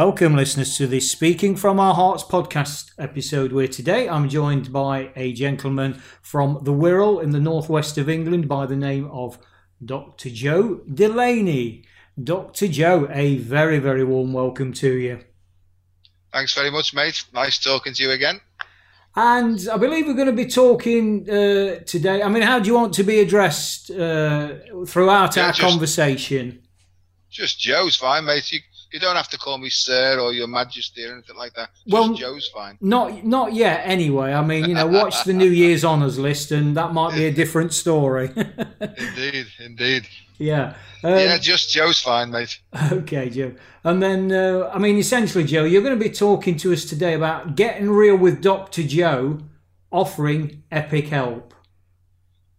Welcome, listeners, to the Speaking from Our Hearts podcast episode, where today I'm joined by a gentleman from the Wirral in the northwest of England by the name of Dr. Joe Delaney. Dr. Joe, a very, very warm welcome to you. Thanks very much, mate. Nice talking to you again. And I believe we're going to be talking uh, today. I mean, how do you want to be addressed uh, throughout yeah, our just, conversation? Just Joe's fine, mate. You, you don't have to call me sir or your majesty or anything like that. Just well, Joe's fine. Not not yet. Anyway, I mean, you know, watch the New Year's honours list, and that might be a different story. indeed, indeed. Yeah. Um, yeah, just Joe's fine, mate. Okay, Joe. And then, uh, I mean, essentially, Joe, you're going to be talking to us today about getting real with Dr. Joe, offering epic help.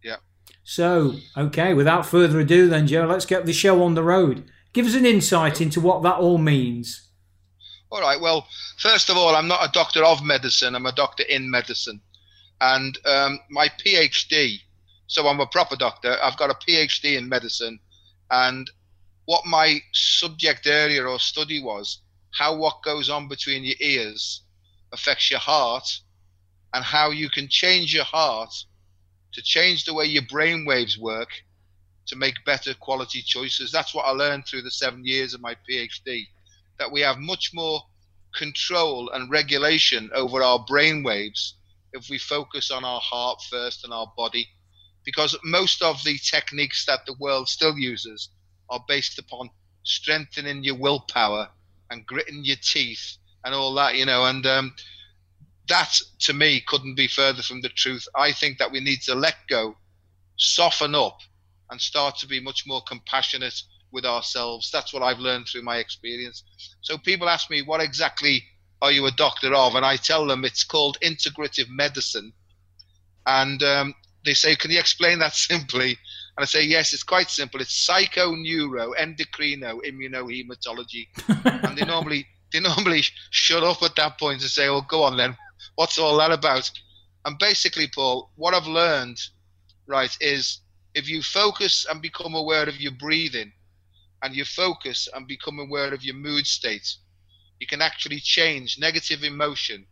Yeah. So, okay, without further ado, then, Joe, let's get the show on the road. Give us an insight into what that all means. All right. Well, first of all, I'm not a doctor of medicine. I'm a doctor in medicine, and um, my PhD. So I'm a proper doctor. I've got a PhD in medicine, and what my subject area or study was how what goes on between your ears affects your heart, and how you can change your heart to change the way your brain waves work to make better quality choices. That's what I learned through the seven years of my PhD, that we have much more control and regulation over our brain waves if we focus on our heart first and our body. Because most of the techniques that the world still uses are based upon strengthening your willpower and gritting your teeth and all that, you know, and um, that to me couldn't be further from the truth. I think that we need to let go, soften up, and start to be much more compassionate with ourselves. That's what I've learned through my experience. So people ask me, what exactly are you a doctor of? And I tell them it's called integrative medicine. And um, they say, can you explain that simply? And I say, yes, it's quite simple. It's psycho, neuro, endocrino, immunohematology. and they normally they normally shut up at that point and say, oh, go on then. What's all that about? And basically, Paul, what I've learned, right, is if you focus and become aware of your breathing and you focus and become aware of your mood state, you can actually change negative emotion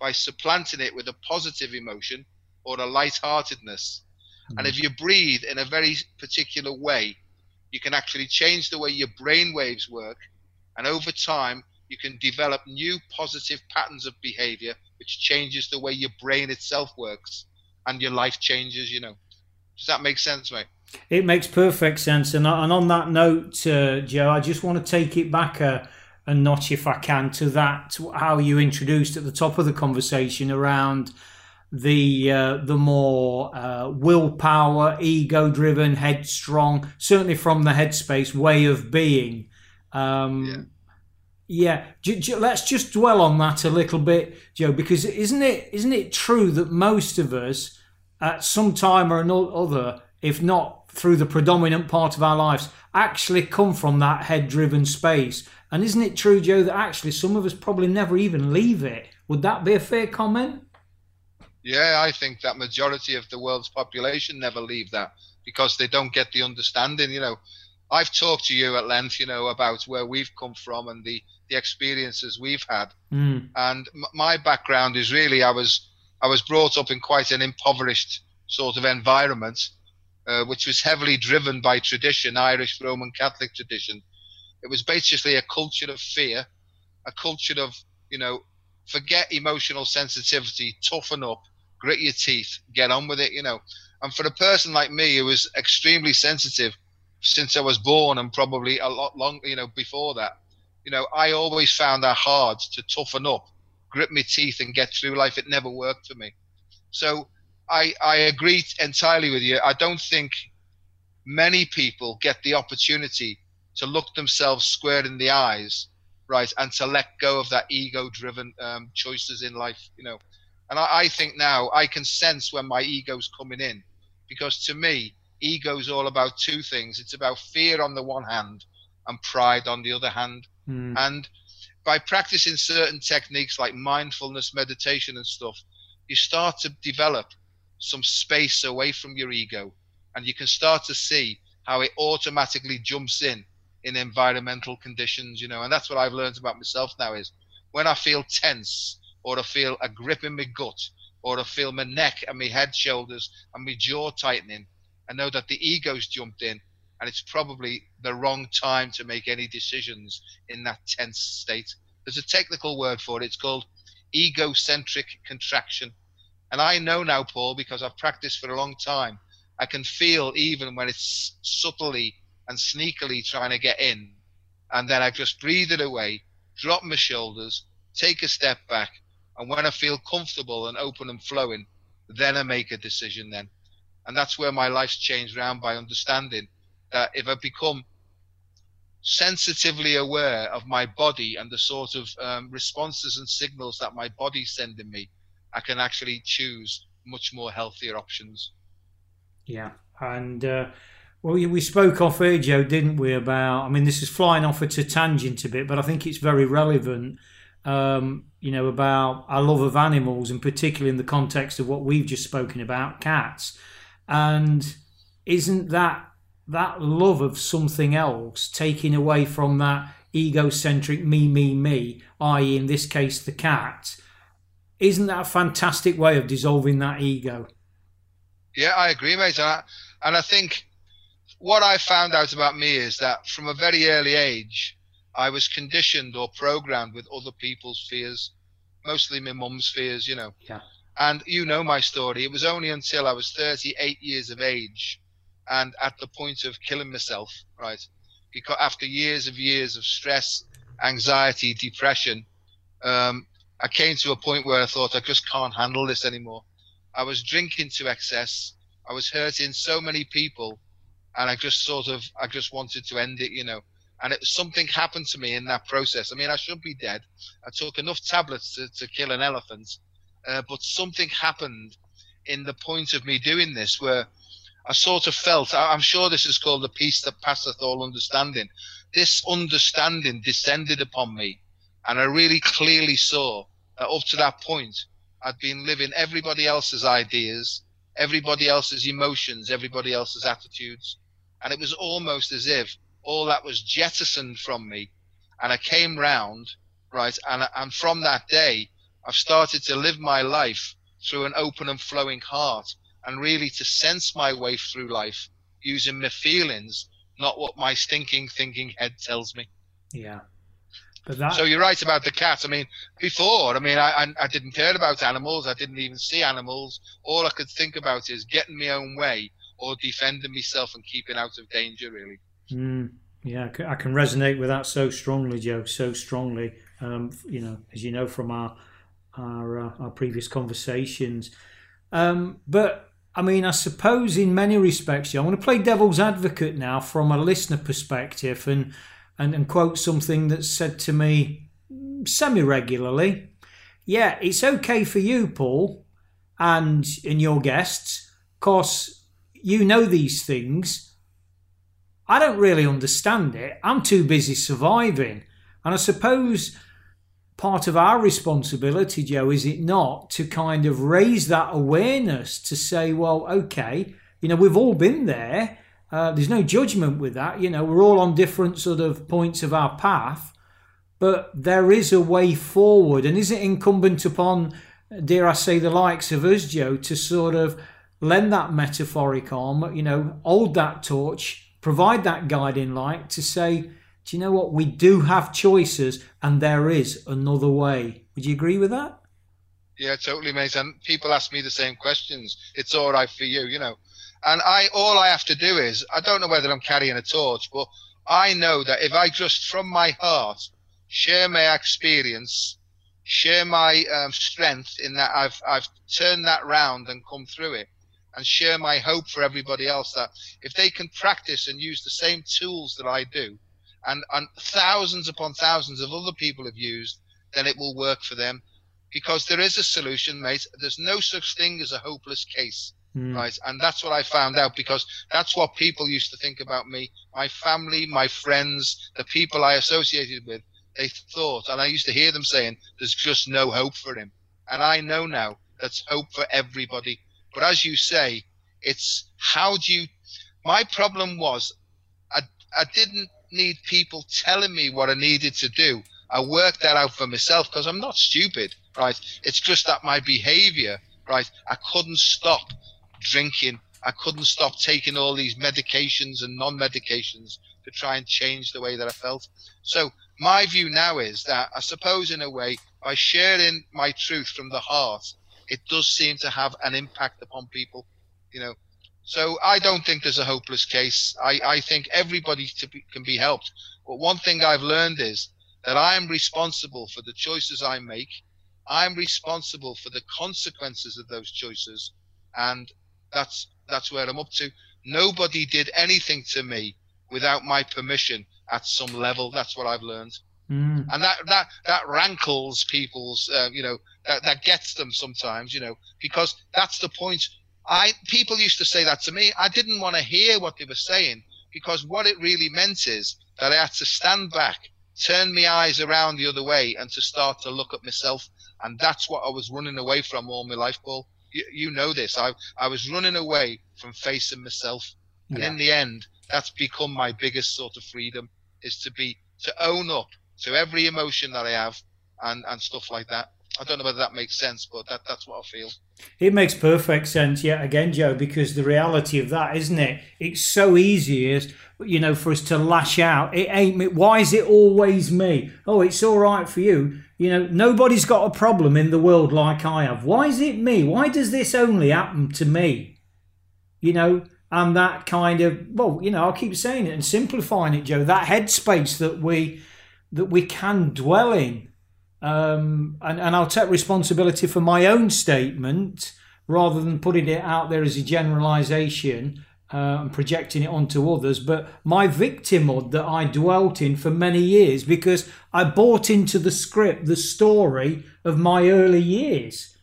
by supplanting it with a positive emotion or a lightheartedness. Mm-hmm. And if you breathe in a very particular way, you can actually change the way your brain waves work. And over time, you can develop new positive patterns of behavior, which changes the way your brain itself works and your life changes, you know. Does that make sense, mate? It makes perfect sense. And, and on that note, uh, Joe, I just want to take it back a, a notch, if I can, to that how you introduced at the top of the conversation around the uh, the more uh, willpower, ego-driven, headstrong, certainly from the headspace way of being. Um, yeah. yeah. let's just dwell on that a little bit, Joe, because isn't it isn't it true that most of us at some time or another, if not through the predominant part of our lives, actually come from that head driven space. And isn't it true, Joe, that actually some of us probably never even leave it? Would that be a fair comment? Yeah, I think that majority of the world's population never leave that because they don't get the understanding. You know, I've talked to you at length, you know, about where we've come from and the, the experiences we've had. Mm. And m- my background is really I was I was brought up in quite an impoverished sort of environment, uh, which was heavily driven by tradition, Irish Roman Catholic tradition. It was basically a culture of fear, a culture of, you know, forget emotional sensitivity, toughen up, grit your teeth, get on with it, you know. And for a person like me who was extremely sensitive since I was born and probably a lot longer, you know, before that, you know, I always found that hard to toughen up grit my teeth and get through life. It never worked for me. So I, I agree entirely with you. I don't think many people get the opportunity to look themselves square in the eyes, right, and to let go of that ego-driven um, choices in life, you know. And I, I think now I can sense when my ego's coming in, because to me, ego is all about two things. It's about fear on the one hand and pride on the other hand. Mm. And by practicing certain techniques like mindfulness, meditation, and stuff, you start to develop some space away from your ego and you can start to see how it automatically jumps in in environmental conditions you know and that's what i've learned about myself now is when i feel tense or i feel a grip in my gut or i feel my neck and my head shoulders and my jaw tightening i know that the ego's jumped in and it's probably the wrong time to make any decisions in that tense state there's a technical word for it it's called egocentric contraction and I know now, Paul, because I've practiced for a long time, I can feel even when it's subtly and sneakily trying to get in. And then I just breathe it away, drop my shoulders, take a step back. And when I feel comfortable and open and flowing, then I make a decision then. And that's where my life's changed around by understanding that if I become sensitively aware of my body and the sort of um, responses and signals that my body's sending me, I can actually choose much more healthier options. Yeah, and uh, well, we spoke off air, Joe, didn't we? About I mean, this is flying off at a tangent a bit, but I think it's very relevant. Um, you know, about our love of animals, and particularly in the context of what we've just spoken about, cats. And isn't that that love of something else taking away from that egocentric me, me, me, i.e., in this case, the cat? Isn't that a fantastic way of dissolving that ego? Yeah, I agree, mate. And I, and I think what I found out about me is that from a very early age, I was conditioned or programmed with other people's fears, mostly my mum's fears, you know. Yeah. And you know my story. It was only until I was 38 years of age and at the point of killing myself, right? Because after years of years of stress, anxiety, depression, um, I came to a point where I thought I just can't handle this anymore. I was drinking to excess. I was hurting so many people, and I just sort of I just wanted to end it, you know. And it, something happened to me in that process. I mean, I should be dead. I took enough tablets to, to kill an elephant, uh, but something happened in the point of me doing this where I sort of felt. I'm sure this is called the peace that passeth all understanding. This understanding descended upon me and I really clearly saw that up to that point, I'd been living everybody else's ideas, everybody else's emotions, everybody else's attitudes. And it was almost as if all that was jettisoned from me. And I came round, right? And, and from that day, I've started to live my life through an open and flowing heart and really to sense my way through life using my feelings, not what my stinking thinking head tells me. Yeah. That... So you're right about the cat. I mean, before, I mean, I, I, didn't care about animals. I didn't even see animals. All I could think about is getting my own way or defending myself and keeping out of danger. Really. Mm, yeah, I can resonate with that so strongly, Joe. So strongly. Um, you know, as you know from our our, uh, our previous conversations. Um, but I mean, I suppose in many respects, I want to play devil's advocate now from a listener perspective and and, and quote something that's said to me semi regularly. Yeah, it's okay for you, Paul, and and your guests, cause you know these things. I don't really understand it. I'm too busy surviving. And I suppose part of our responsibility, Joe, is it not, to kind of raise that awareness to say, well, okay, you know, we've all been there. Uh, there's no judgment with that. You know, we're all on different sort of points of our path, but there is a way forward. And is it incumbent upon, dare I say, the likes of us, Joe, to sort of lend that metaphoric arm, you know, hold that torch, provide that guiding light to say, do you know what? We do have choices and there is another way. Would you agree with that? Yeah, totally, mate. And people ask me the same questions. It's all right for you, you know. And I, all I have to do is, I don't know whether I'm carrying a torch, but I know that if I just from my heart share my experience, share my um, strength in that I've I've turned that round and come through it, and share my hope for everybody else that if they can practice and use the same tools that I do, and and thousands upon thousands of other people have used, then it will work for them, because there is a solution, mate. There's no such thing as a hopeless case. Mm. Right. And that's what I found out because that's what people used to think about me. My family, my friends, the people I associated with they thought, and I used to hear them saying, there's just no hope for him. And I know now that's hope for everybody. But as you say, it's how do you. My problem was I, I didn't need people telling me what I needed to do. I worked that out for myself because I'm not stupid, right? It's just that my behavior, right? I couldn't stop drinking. I couldn't stop taking all these medications and non medications to try and change the way that I felt. So my view now is that I suppose in a way by sharing my truth from the heart, it does seem to have an impact upon people, you know. So I don't think there's a hopeless case. I, I think everybody be, can be helped. But one thing I've learned is that I am responsible for the choices I make. I'm responsible for the consequences of those choices, and that's that's where I'm up to. Nobody did anything to me without my permission at some level. That's what I've learned. Mm. And that, that, that rankles people's, uh, you know, that, that gets them sometimes, you know, because that's the point. I, people used to say that to me. I didn't want to hear what they were saying because what it really meant is that I had to stand back, turn my eyes around the other way and to start to look at myself. And that's what I was running away from all my life, Paul. You, you know this. I, I was running away from facing myself. And yeah. in the end, that's become my biggest sort of freedom is to be to own up to every emotion that I have and and stuff like that. I don't know whether that makes sense, but that that's what I feel. It makes perfect sense, yet again, Joe, because the reality of that, isn't it? It's so easy, is you know, for us to lash out. It ain't me. Why is it always me? Oh, it's all right for you. You know, nobody's got a problem in the world like I have. Why is it me? Why does this only happen to me? You know, and that kind of well you know i'll keep saying it and simplifying it joe that headspace that we that we can dwell in um, and, and i'll take responsibility for my own statement rather than putting it out there as a generalization uh, and projecting it onto others but my victimhood that i dwelt in for many years because i bought into the script the story of my early years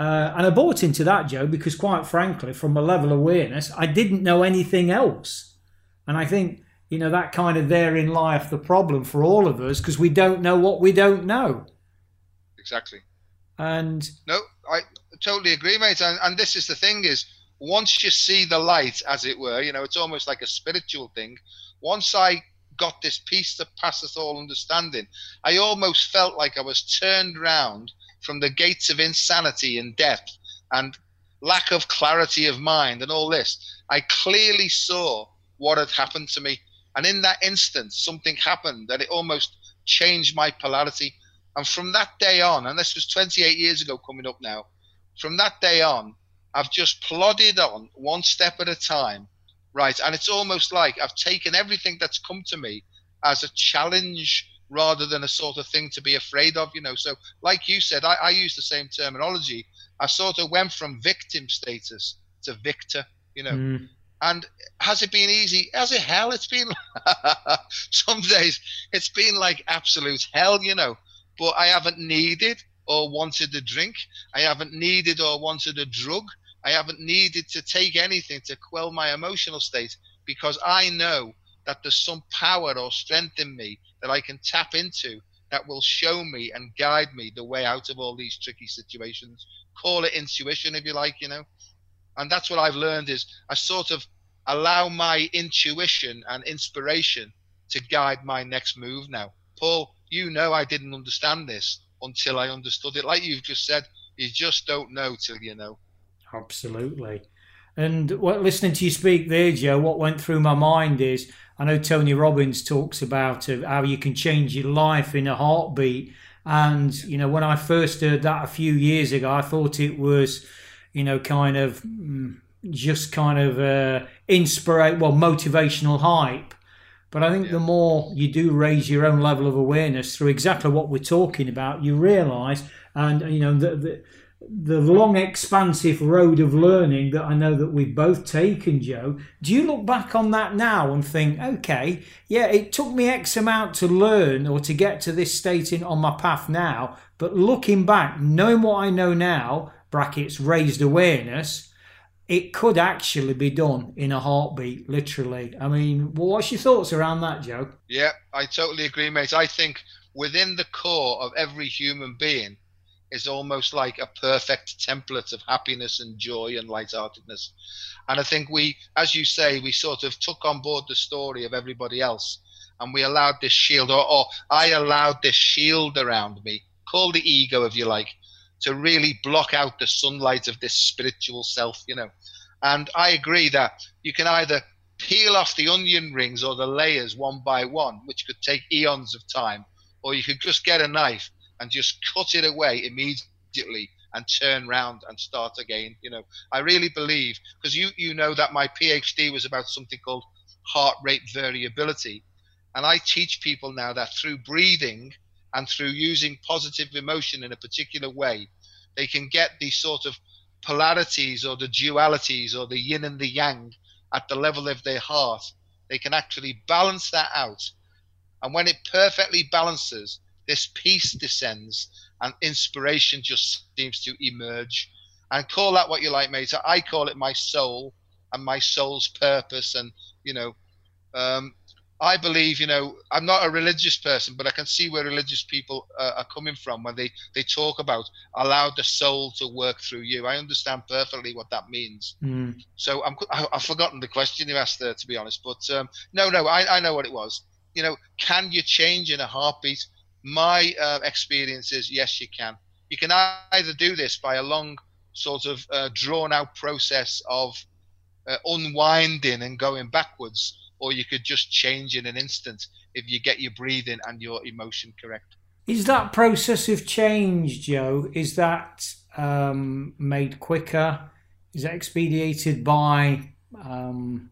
uh, and I bought into that, Joe, because quite frankly, from a level of awareness, I didn't know anything else. And I think, you know, that kind of therein lieth the problem for all of us because we don't know what we don't know. Exactly. And no, I totally agree, mate. And, and this is the thing is, once you see the light, as it were, you know, it's almost like a spiritual thing. Once I got this peace that passeth all understanding, I almost felt like I was turned round from the gates of insanity and death and lack of clarity of mind and all this, I clearly saw what had happened to me. And in that instant, something happened that it almost changed my polarity. And from that day on, and this was 28 years ago coming up now, from that day on, I've just plodded on one step at a time, right? And it's almost like I've taken everything that's come to me as a challenge rather than a sort of thing to be afraid of, you know. So, like you said, I, I use the same terminology. I sort of went from victim status to victor, you know. Mm. And has it been easy? As it hell, it's been some days it's been like absolute hell, you know. But I haven't needed or wanted a drink. I haven't needed or wanted a drug. I haven't needed to take anything to quell my emotional state because I know that there's some power or strength in me that I can tap into that will show me and guide me the way out of all these tricky situations. Call it intuition if you like, you know. And that's what I've learned is I sort of allow my intuition and inspiration to guide my next move now. Paul, you know I didn't understand this until I understood it. Like you've just said, you just don't know till you know. Absolutely. And what, listening to you speak there, Joe, what went through my mind is I know Tony Robbins talks about uh, how you can change your life in a heartbeat. And, you know, when I first heard that a few years ago, I thought it was, you know, kind of mm, just kind of uh, inspirate, well, motivational hype. But I think Yeah. the more you do raise your own level of awareness through exactly what we're talking about, you realise, and you know, the, the the long, expansive road of learning that I know that we've both taken, Joe. Do you look back on that now and think, okay, yeah, it took me X amount to learn or to get to this state in on my path now, but looking back, knowing what I know now, brackets raised awareness, it could actually be done in a heartbeat, literally. I mean, what's your thoughts around that, Joe? Yeah, I totally agree, mate. I think within the core of every human being is almost like a perfect template of happiness and joy and lightheartedness. And I think we, as you say, we sort of took on board the story of everybody else and we allowed this shield, or, or I allowed this shield around me, call the ego if you like, to really block out the sunlight of this spiritual self, you know. And I agree that you can either peel off the onion rings or the layers one by one, which could take eons of time, or you could just get a knife and just cut it away immediately and turn round and start again. You know, I really believe because you you know that my PhD was about something called heart rate variability, and I teach people now that through breathing and through using positive emotion in a particular way, they can get these sort of polarities or the dualities or the yin and the yang at the level of their heart. They can actually balance that out. And when it perfectly balances, this peace descends and inspiration just seems to emerge. And call that what you like, mate. I call it my soul and my soul's purpose. And, you know, um, I believe, you know, I'm not a religious person, but I can see where religious people uh, are coming from when they, they talk about allow the soul to work through you. I understand perfectly what that means. Mm. So I'm, I- I've forgotten the question you asked there, to be honest. But um, no, no, I, I know what it was. You know, can you change in a heartbeat? My uh, experience is yes, you can. You can either do this by a long, sort of uh, drawn out process of uh, unwinding and going backwards, or you could just change in an instant if you get your breathing and your emotion correct. Is that process of change, Joe, is that um, made quicker? Is that expedited by, um,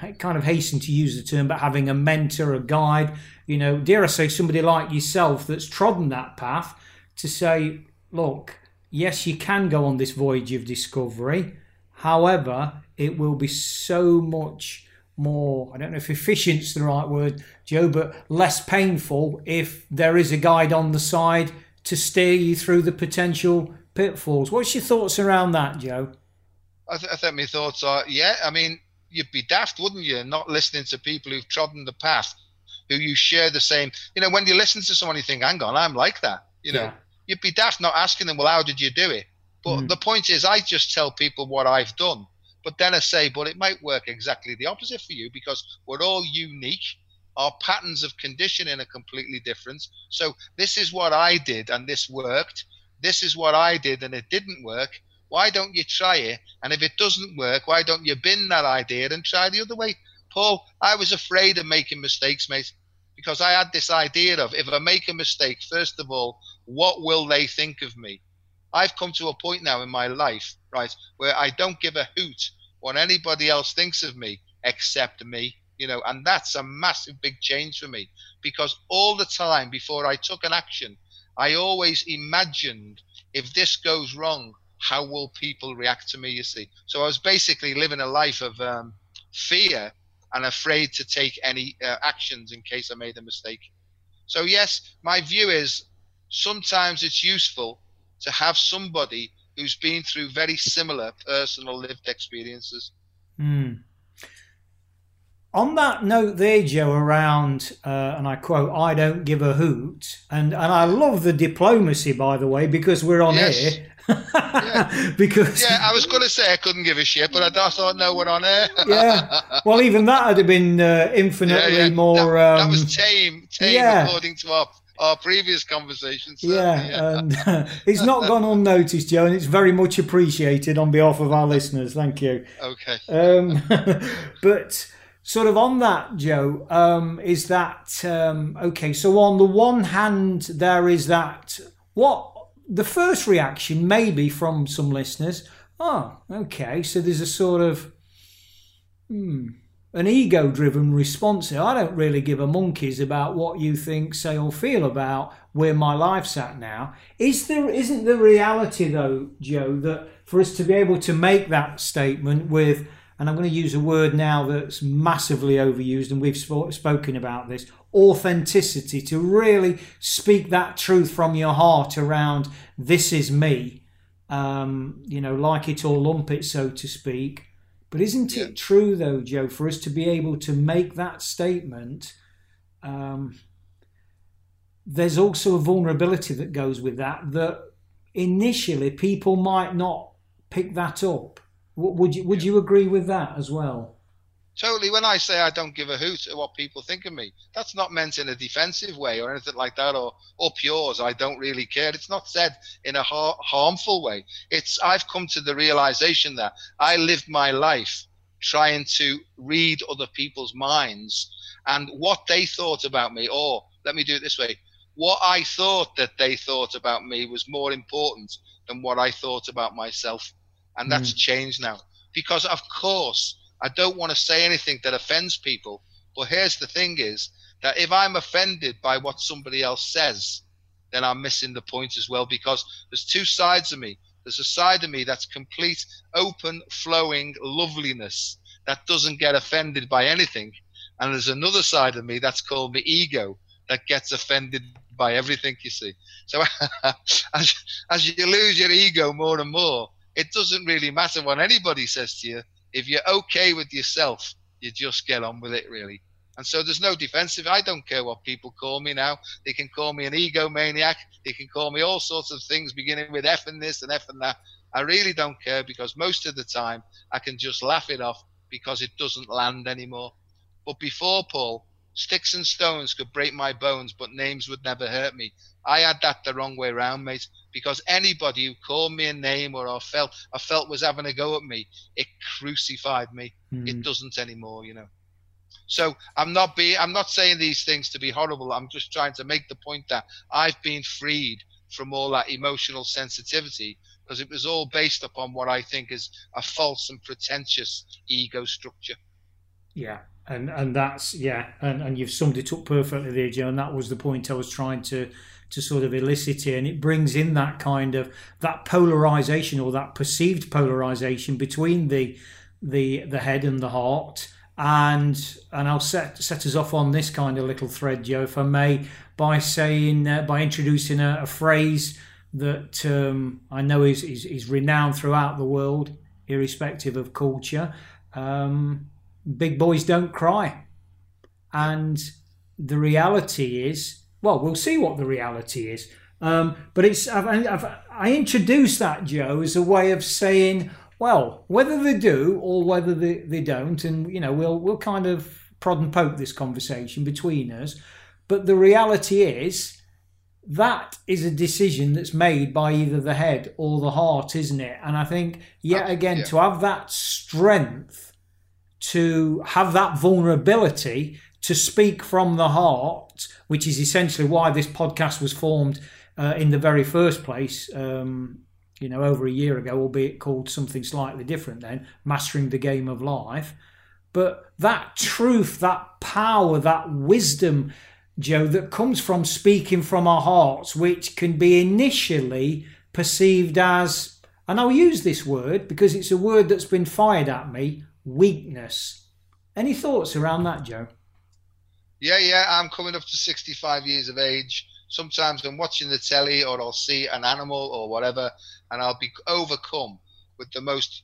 I kind of hasten to use the term, but having a mentor, a guide, you know, dare I say, somebody like yourself that's trodden that path to say, look, yes, you can go on this voyage of discovery. However, it will be so much more, I don't know if efficient's the right word, Joe, but less painful if there is a guide on the side to steer you through the potential pitfalls. What's your thoughts around that, Joe? I, th- I think my thoughts are, yeah, I mean, you'd be daft, wouldn't you, not listening to people who've trodden the path, who you share the same. You know, when you listen to someone, you think, hang on, I'm like that. You know, Yeah. you'd be daft not asking them, well, how did you do it? But Mm. the point is, I just tell people what I've done. But then I say, but it might work exactly the opposite for you because we're all unique. Our patterns of conditioning are completely different. So this is what I did and this worked. This is what I did and it didn't work. Why don't you try it? And if it doesn't work, why don't you bin that idea and try the other way? Paul, I was afraid of making mistakes, mate, because I had this idea of if I make a mistake, first of all, what will they think of me? I've come to a point now in my life, right, where I don't give a hoot what anybody else thinks of me except me, you know, and that's a massive big change for me because all the time before I took an action, I always imagined if this goes wrong, how will people react to me, you see? So I was basically living a life of um, fear and afraid to take any uh, actions in case I made a mistake. So, yes, my view is sometimes it's useful to have somebody who's been through very similar personal lived experiences. Hmm. On that note, there, Joe, around, uh, and I quote, I don't give a hoot. And, and I love the diplomacy, by the way, because we're on Yes. air. because, Yeah, I was going to say I couldn't give a shit, but I th- thought, no, we're on air. Yeah. well, even that would have been uh, infinitely Yeah, yeah. more. that, that um, was tame, tame yeah. according to our, our previous conversations. yeah, and uh, it's not gone unnoticed, Joe, and it's very much appreciated on behalf of our listeners. Thank you. Okay. Um, but sort of on that, Joe, um, is that um, okay? So on the one hand, there is that what the first reaction maybe from some listeners. Oh, okay. So there's a sort of hmm, an ego driven response I don't really give a monkeys about what you think, say, or feel about where my life's at now. Is there isn't the reality though, Joe, that for us to be able to make that statement with and I'm going to use a word now that's massively overused, and we've sp- spoken about this authenticity to really speak that truth from your heart around this is me, um, you know, like it or lump it, so to speak. But isn't yeah. it true, though, Joe, for us to be able to make that statement? Um, there's also a vulnerability that goes with that, that initially people might not pick that up. Would you, would you agree with that as well? Totally. When I say I don't give a hoot at what people think of me, that's not meant in a defensive way or anything like that, or up yours. I don't really care. It's not said in a har- harmful way. It's I've come to the realization that I lived my life trying to read other people's minds and what they thought about me. Or let me do it this way: what I thought that they thought about me was more important than what I thought about myself, and that's mm. changed now. Because of course I don't want to say anything that offends people. But here's the thing is that if I'm offended by what somebody else says, then I'm missing the point as well because there's two sides of me. There's a side of me that's complete, open, flowing loveliness that doesn't get offended by anything. And there's another side of me that's called the ego that gets offended by everything you see. So as, as you lose your ego more and more, it doesn't really matter what anybody says to you if you're okay with yourself, you just get on with it, really. And so there's no defensive. I don't care what people call me now. They can call me an egomaniac. They can call me all sorts of things, beginning with F and this and F and that. I really don't care because most of the time I can just laugh it off because it doesn't land anymore. But before Paul, sticks and stones could break my bones, but names would never hurt me. I had that the wrong way round, mate. Because anybody who called me a name or I felt I felt was having a go at me, it crucified me. Mm. It doesn't anymore, you know. So I'm not be I'm not saying these things to be horrible. I'm just trying to make the point that I've been freed from all that emotional sensitivity because it was all based upon what I think is a false and pretentious ego structure. Yeah, and and that's yeah, and, and you've summed it up perfectly there, Joe. And that was the point I was trying to to sort of elicit here, and it brings in that kind of that polarization or that perceived polarization between the the the head and the heart. And and I'll set set us off on this kind of little thread, Joe, if I may, by saying uh, by introducing a, a phrase that um, I know is, is, is renowned throughout the world, irrespective of culture. Um, big boys don't cry, and the reality is well, we'll see what the reality is. Um, but it's I've, I've, I introduced that Joe as a way of saying, well, whether they do or whether they, they don't, and you know, we'll we'll kind of prod and poke this conversation between us. But the reality is that is a decision that's made by either the head or the heart, isn't it? And I think yet again yeah. to have that strength, to have that vulnerability to speak from the heart, which is essentially why this podcast was formed uh, in the very first place. Um, you know, over a year ago, albeit called something slightly different then, Mastering the Game of Life. But that truth, that power, that wisdom, Joe, that comes from speaking from our hearts, which can be initially perceived as, and I'll use this word because it's a word that's been fired at me weakness. Any thoughts around that, Joe? Yeah, yeah, I'm coming up to 65 years of age. Sometimes I'm watching the telly or I'll see an animal or whatever, and I'll be overcome with the most.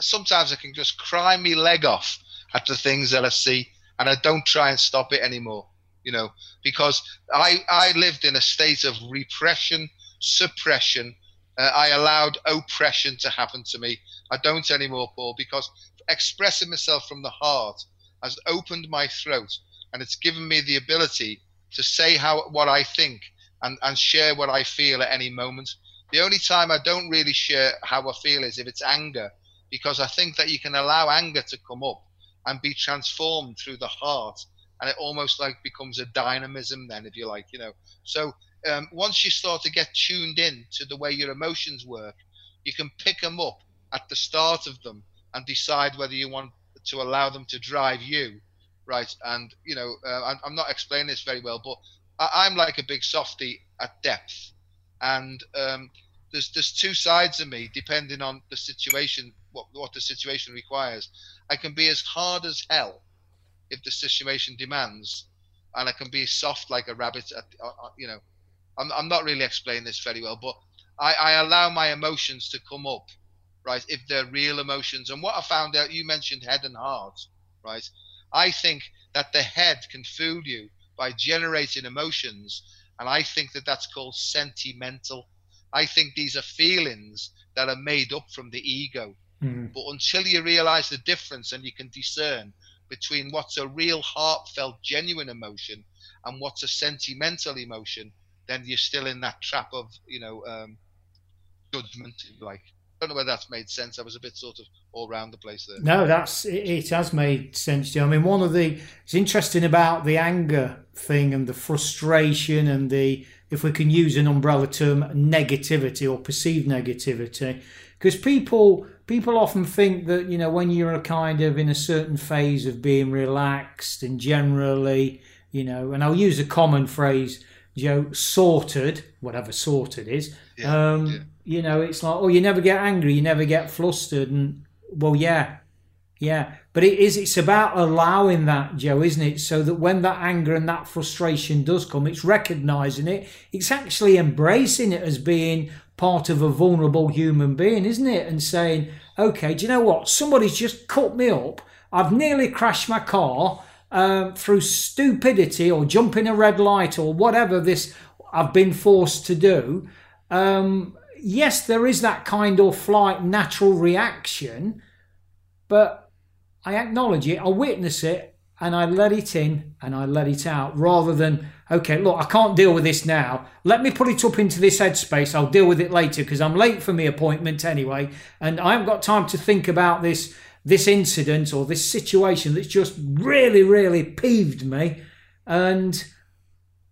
Sometimes I can just cry me leg off at the things that I see, and I don't try and stop it anymore, you know, because I, I lived in a state of repression, suppression. Uh, I allowed oppression to happen to me. I don't anymore, Paul, because expressing myself from the heart has opened my throat and it's given me the ability to say how what I think and, and share what I feel at any moment. The only time I don't really share how I feel is if it's anger, because I think that you can allow anger to come up and be transformed through the heart, and it almost like becomes a dynamism. Then, if you like, you know. So um, once you start to get tuned in to the way your emotions work, you can pick them up at the start of them and decide whether you want to allow them to drive you, right? And you know, uh, I'm, not explaining this very well, but I, am like a big softy at depth, and um, there's there's two sides of me depending on the situation, what what the situation requires. I can be as hard as hell if the situation demands, and I can be soft like a rabbit. At, uh, uh, you know, I'm I'm not really explaining this very well, but I, I allow my emotions to come up, right? If they're real emotions, and what I found out, you mentioned head and heart, right? I think that the head can fool you by generating emotions, and I think that that's called sentimental I think these are feelings that are made up from the ego. Mm. But until you realize the difference and you can discern between what's a real heartfelt, genuine emotion and what's a sentimental emotion, then you're still in that trap of, you know, um, judgment, like. I don't know whether that's made sense. I was a bit sort of all around the place there. No, that's it, it has made sense to you. I mean, one of the it's interesting about the anger thing and the frustration and the if we can use an umbrella term, negativity or perceived negativity. Because people people often think that you know when you're a kind of in a certain phase of being relaxed and generally you know, and I'll use a common phrase, Joe, sorted, whatever sorted is. Yeah, um, yeah. You know, it's like, oh, you never get angry, you never get flustered, and well, yeah, yeah, but it is. It's about allowing that, Joe, isn't it? So that when that anger and that frustration does come, it's recognizing it. It's actually embracing it as being part of a vulnerable human being, isn't it? And saying, okay, do you know what? Somebody's just cut me up. I've nearly crashed my car um, through stupidity or jumping a red light or whatever this I've been forced to do. Um, yes, there is that kind of flight natural reaction, but I acknowledge it, I witness it, and I let it in and I let it out rather than, okay, look, I can't deal with this now. Let me put it up into this headspace. I'll deal with it later because I'm late for my appointment anyway. And I haven't got time to think about this this incident or this situation that's just really, really peeved me. And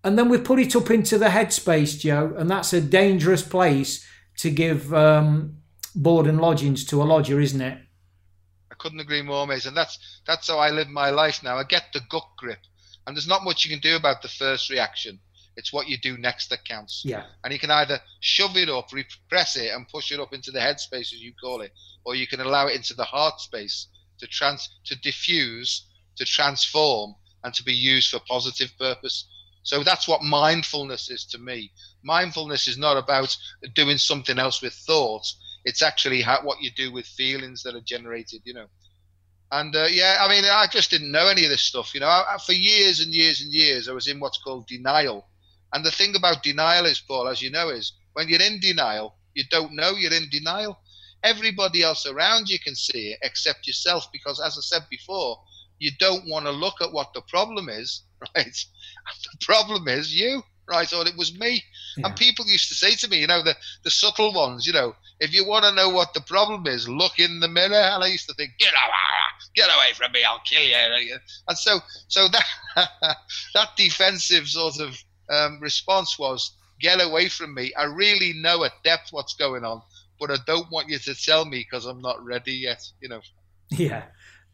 and then we put it up into the headspace, Joe, and that's a dangerous place to give um, board and lodgings to a lodger, isn't it? I couldn't agree more, mate. And that's that's how I live my life now. I get the gut grip, and there's not much you can do about the first reaction. It's what you do next that counts. Yeah. And you can either shove it up, repress it, and push it up into the head space, as you call it, or you can allow it into the heart space to trans to diffuse, to transform, and to be used for positive purpose. So that's what mindfulness is to me. Mindfulness is not about doing something else with thought. It's actually how, what you do with feelings that are generated, you know. And uh, yeah, I mean, I just didn't know any of this stuff. You know, I, I, for years and years and years, I was in what's called denial. And the thing about denial is, Paul, as you know, is when you're in denial, you don't know you're in denial. Everybody else around you can see it except yourself, because as I said before, you don't want to look at what the problem is, right? the problem is you right? Or it was me. Yeah. And people used to say to me, you know, the, the subtle ones, you know, if you want to know what the problem is, look in the mirror. And I used to think, get away, get away from me, I'll kill you. And so, so that that defensive sort of um, response was, get away from me. I really know at depth what's going on, but I don't want you to tell me because I'm not ready yet. You know. Yeah.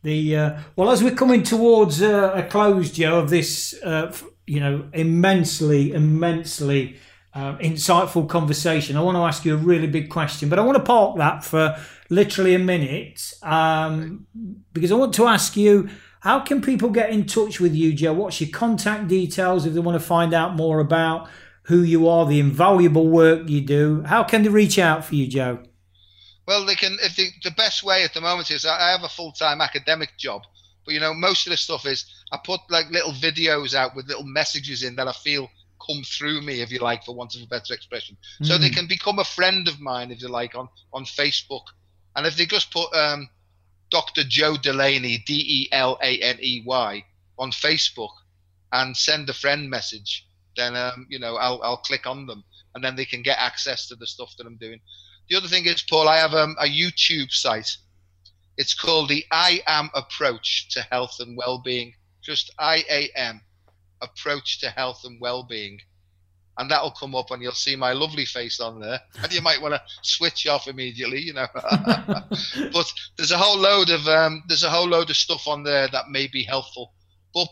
The uh, well, as we're coming towards uh, a close, Joe, of this uh, you know, immensely, immensely uh, insightful conversation. I want to ask you a really big question, but I want to park that for literally a minute um, because I want to ask you how can people get in touch with you, Joe? What's your contact details if they want to find out more about who you are, the invaluable work you do? How can they reach out for you, Joe? Well, they can. If they, the best way at the moment is I have a full time academic job, but you know, most of the stuff is I put like little videos out with little messages in that I feel come through me, if you like, for want of a better expression. Mm. So they hmm. can become a friend of mine, if you like, on on Facebook. And if they just put um, Dr. Joe Delaney, D E L A N E Y, on Facebook and send a friend message, then um, you know I'll I'll click on them, and then they can get access to the stuff that I'm doing. The other thing is, Paul, I have um, a YouTube site it's called the I Am Approach to Health and Well-being. Just I A M, Approach to Health and Well-being. And that'll come up, and you'll see my lovely face on there, and you might want to switch off immediately, you know. but there's a whole load of um, there's a whole load of stuff on there that may be helpful, but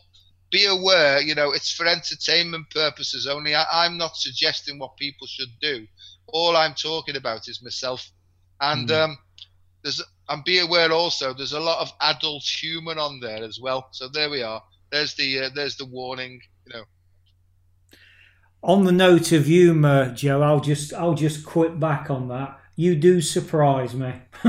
be aware, you know, it's for entertainment purposes only. I, am not suggesting what people should do. All I'm talking about is myself, and mm. um, there's and be aware also there's a lot of adult humour on there as well. So there we are. There's the uh, there's the warning. You know. On the note of humour, Joe, I'll just I'll just quit back on that. You do surprise me,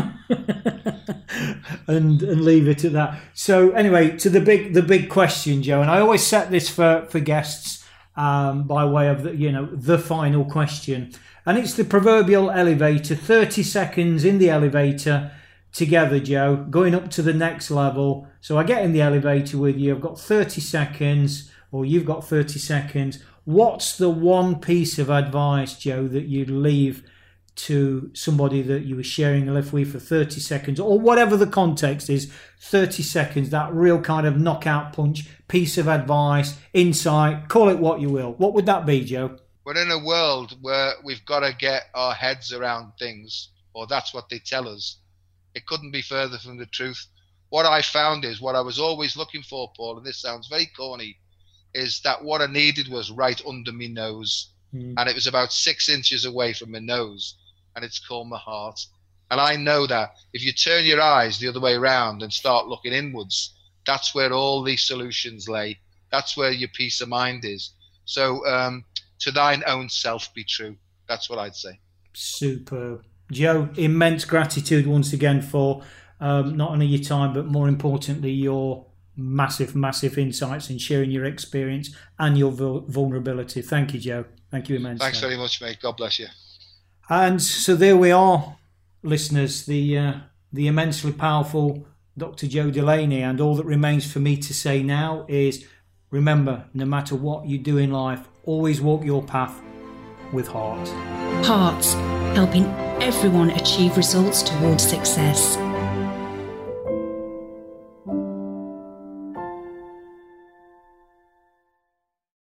and and leave it at that. So anyway, to the big the big question, Joe, and I always set this for for guests um, by way of the you know the final question, and it's the proverbial elevator. Thirty seconds in the elevator together, Joe, going up to the next level. So I get in the elevator with you. I've got thirty seconds, or you've got thirty seconds What's the one piece of advice, Joe, that you'd leave to somebody that you were sharing a lift with for 30 seconds, or whatever the context is 30 seconds, that real kind of knockout punch, piece of advice, insight, call it what you will. What would that be, Joe? We're in a world where we've got to get our heads around things, or that's what they tell us. It couldn't be further from the truth. What I found is what I was always looking for, Paul, and this sounds very corny, is that what I needed was right under my nose. Mm. And it was about six inches away from my nose. And it's called my heart. And I know that if you turn your eyes the other way around and start looking inwards, that's where all these solutions lay. That's where your peace of mind is. So, um, to thine own self be true. That's what I'd say. Superb. Joe, immense gratitude once again for um, not only your time, but more importantly, your massive, massive insights and sharing your experience and your vulnerability. Thank you, Joe. Thank you immensely. Thanks very much, mate. God bless you. And so there we are, listeners. The uh, the immensely powerful Dr. Joe Delaney. And all that remains for me to say now is remember, no matter what you do in life, always walk your path with heart. Hearts, helping everyone achieve results towards success.